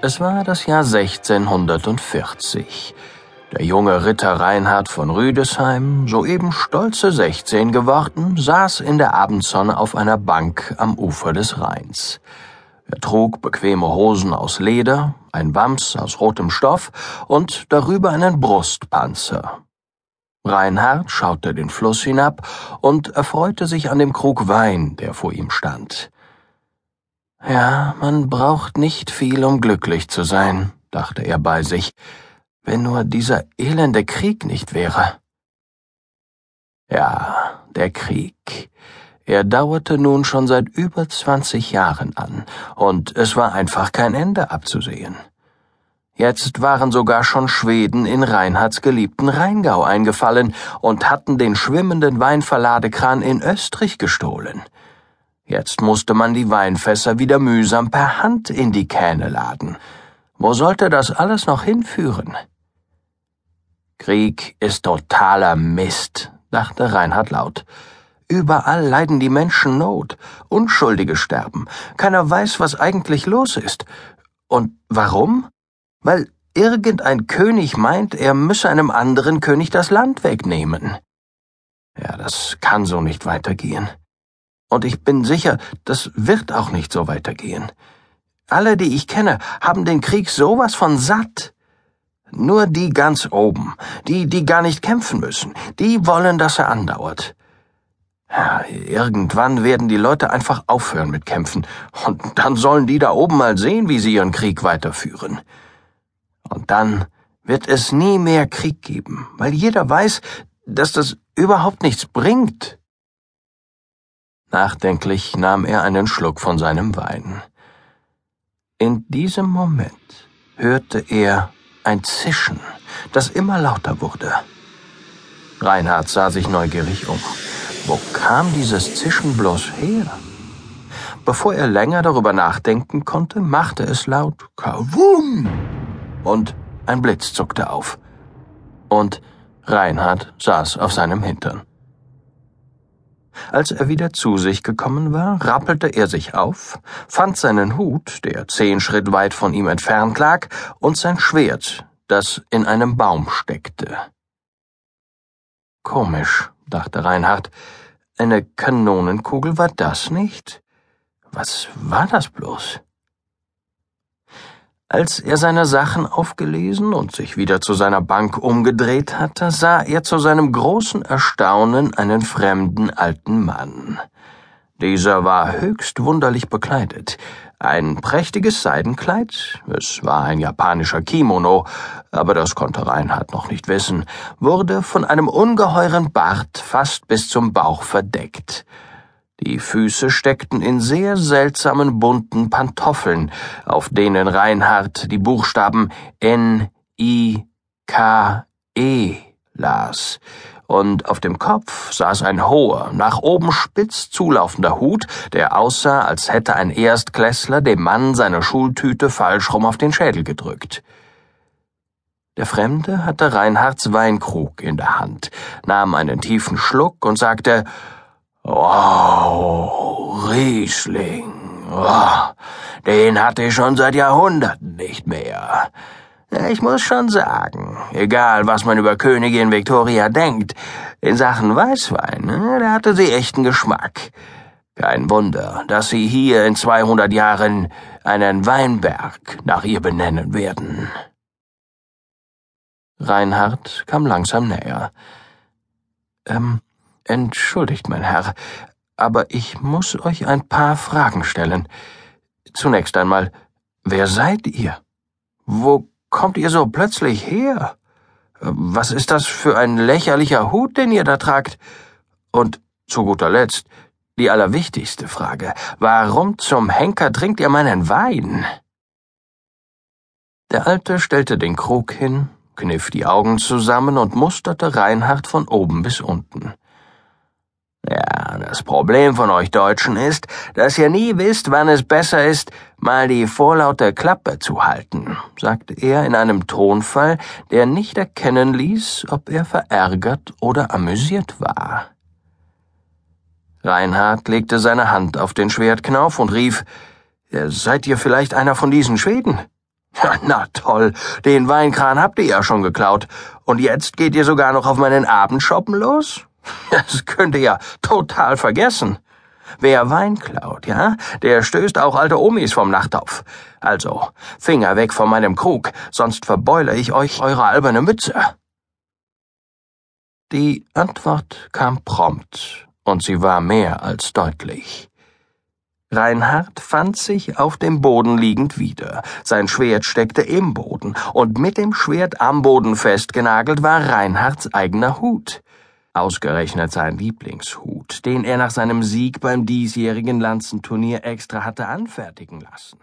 Es war das Jahr 1640. Der junge Ritter Reinhard von Rüdesheim, soeben stolze 16 geworden, saß in der Abendsonne auf einer Bank am Ufer des Rheins. Er trug bequeme Hosen aus Leder, ein Wams aus rotem Stoff und darüber einen Brustpanzer. Reinhard schaute den Fluss hinab und erfreute sich an dem Krug Wein, der vor ihm stand. Ja, man braucht nicht viel, um glücklich zu sein, dachte er bei sich, wenn nur dieser elende Krieg nicht wäre. Ja, der Krieg. Er dauerte nun schon seit über zwanzig Jahren an, und es war einfach kein Ende abzusehen. Jetzt waren sogar schon Schweden in Reinhards geliebten Rheingau eingefallen und hatten den schwimmenden Weinverladekran in Österreich gestohlen. Jetzt musste man die Weinfässer wieder mühsam per Hand in die Kähne laden. Wo sollte das alles noch hinführen? Krieg ist totaler Mist, dachte Reinhard laut. Überall leiden die Menschen Not, Unschuldige sterben, keiner weiß, was eigentlich los ist. Und warum? Weil irgendein König meint, er müsse einem anderen König das Land wegnehmen. Ja, das kann so nicht weitergehen. Und ich bin sicher, das wird auch nicht so weitergehen. Alle, die ich kenne, haben den Krieg sowas von satt. Nur die ganz oben, die, die gar nicht kämpfen müssen, die wollen, dass er andauert. Ja, irgendwann werden die Leute einfach aufhören mit Kämpfen, und dann sollen die da oben mal sehen, wie sie ihren Krieg weiterführen. Und dann wird es nie mehr Krieg geben, weil jeder weiß, dass das überhaupt nichts bringt. Nachdenklich nahm er einen Schluck von seinem Wein. In diesem Moment hörte er ein Zischen, das immer lauter wurde. Reinhard sah sich neugierig um. Wo kam dieses Zischen bloß her? Bevor er länger darüber nachdenken konnte, machte es laut Kavum! Und ein Blitz zuckte auf. Und Reinhard saß auf seinem Hintern. Als er wieder zu sich gekommen war, rappelte er sich auf, fand seinen Hut, der zehn Schritt weit von ihm entfernt lag, und sein Schwert, das in einem Baum steckte. Komisch, dachte Reinhard, eine Kanonenkugel war das nicht? Was war das bloß? Als er seine Sachen aufgelesen und sich wieder zu seiner Bank umgedreht hatte, sah er zu seinem großen Erstaunen einen fremden alten Mann. Dieser war höchst wunderlich bekleidet. Ein prächtiges Seidenkleid, es war ein japanischer Kimono, aber das konnte Reinhard noch nicht wissen, wurde von einem ungeheuren Bart fast bis zum Bauch verdeckt. Die Füße steckten in sehr seltsamen bunten Pantoffeln, auf denen Reinhard die Buchstaben N, I, K, E las, und auf dem Kopf saß ein hoher, nach oben spitz zulaufender Hut, der aussah, als hätte ein Erstklässler dem Mann seine Schultüte falsch rum auf den Schädel gedrückt. Der Fremde hatte Reinhards Weinkrug in der Hand, nahm einen tiefen Schluck und sagte Oh, Riesling. Oh, den hatte ich schon seit Jahrhunderten nicht mehr. Ich muss schon sagen, egal was man über Königin Victoria denkt, in Sachen Weißwein, ne, da hatte sie echten Geschmack. Kein Wunder, dass sie hier in 200 Jahren einen Weinberg nach ihr benennen werden. Reinhard kam langsam näher. Ähm, Entschuldigt, mein Herr, aber ich muss euch ein paar Fragen stellen. Zunächst einmal, wer seid ihr? Wo kommt ihr so plötzlich her? Was ist das für ein lächerlicher Hut, den ihr da tragt? Und zu guter Letzt, die allerwichtigste Frage, warum zum Henker trinkt ihr meinen Wein? Der Alte stellte den Krug hin, kniff die Augen zusammen und musterte Reinhard von oben bis unten. Ja, das Problem von euch Deutschen ist, dass ihr nie wisst, wann es besser ist, mal die vorlaute Klappe zu halten, sagte er in einem Tonfall, der nicht erkennen ließ, ob er verärgert oder amüsiert war. Reinhard legte seine Hand auf den Schwertknauf und rief Seid ihr vielleicht einer von diesen Schweden? Na toll, den Weinkran habt ihr ja schon geklaut. Und jetzt geht ihr sogar noch auf meinen Abendshoppen los? Das könnt ihr ja total vergessen. Wer Wein klaut, ja, der stößt auch alte Omis vom Nachttopf. Also, Finger weg von meinem Krug, sonst verbeule ich euch eure alberne Mütze. Die Antwort kam prompt, und sie war mehr als deutlich. Reinhard fand sich auf dem Boden liegend wieder. Sein Schwert steckte im Boden, und mit dem Schwert am Boden festgenagelt war Reinhards eigener Hut. Ausgerechnet sein Lieblingshut, den er nach seinem Sieg beim diesjährigen Lanzenturnier extra hatte anfertigen lassen.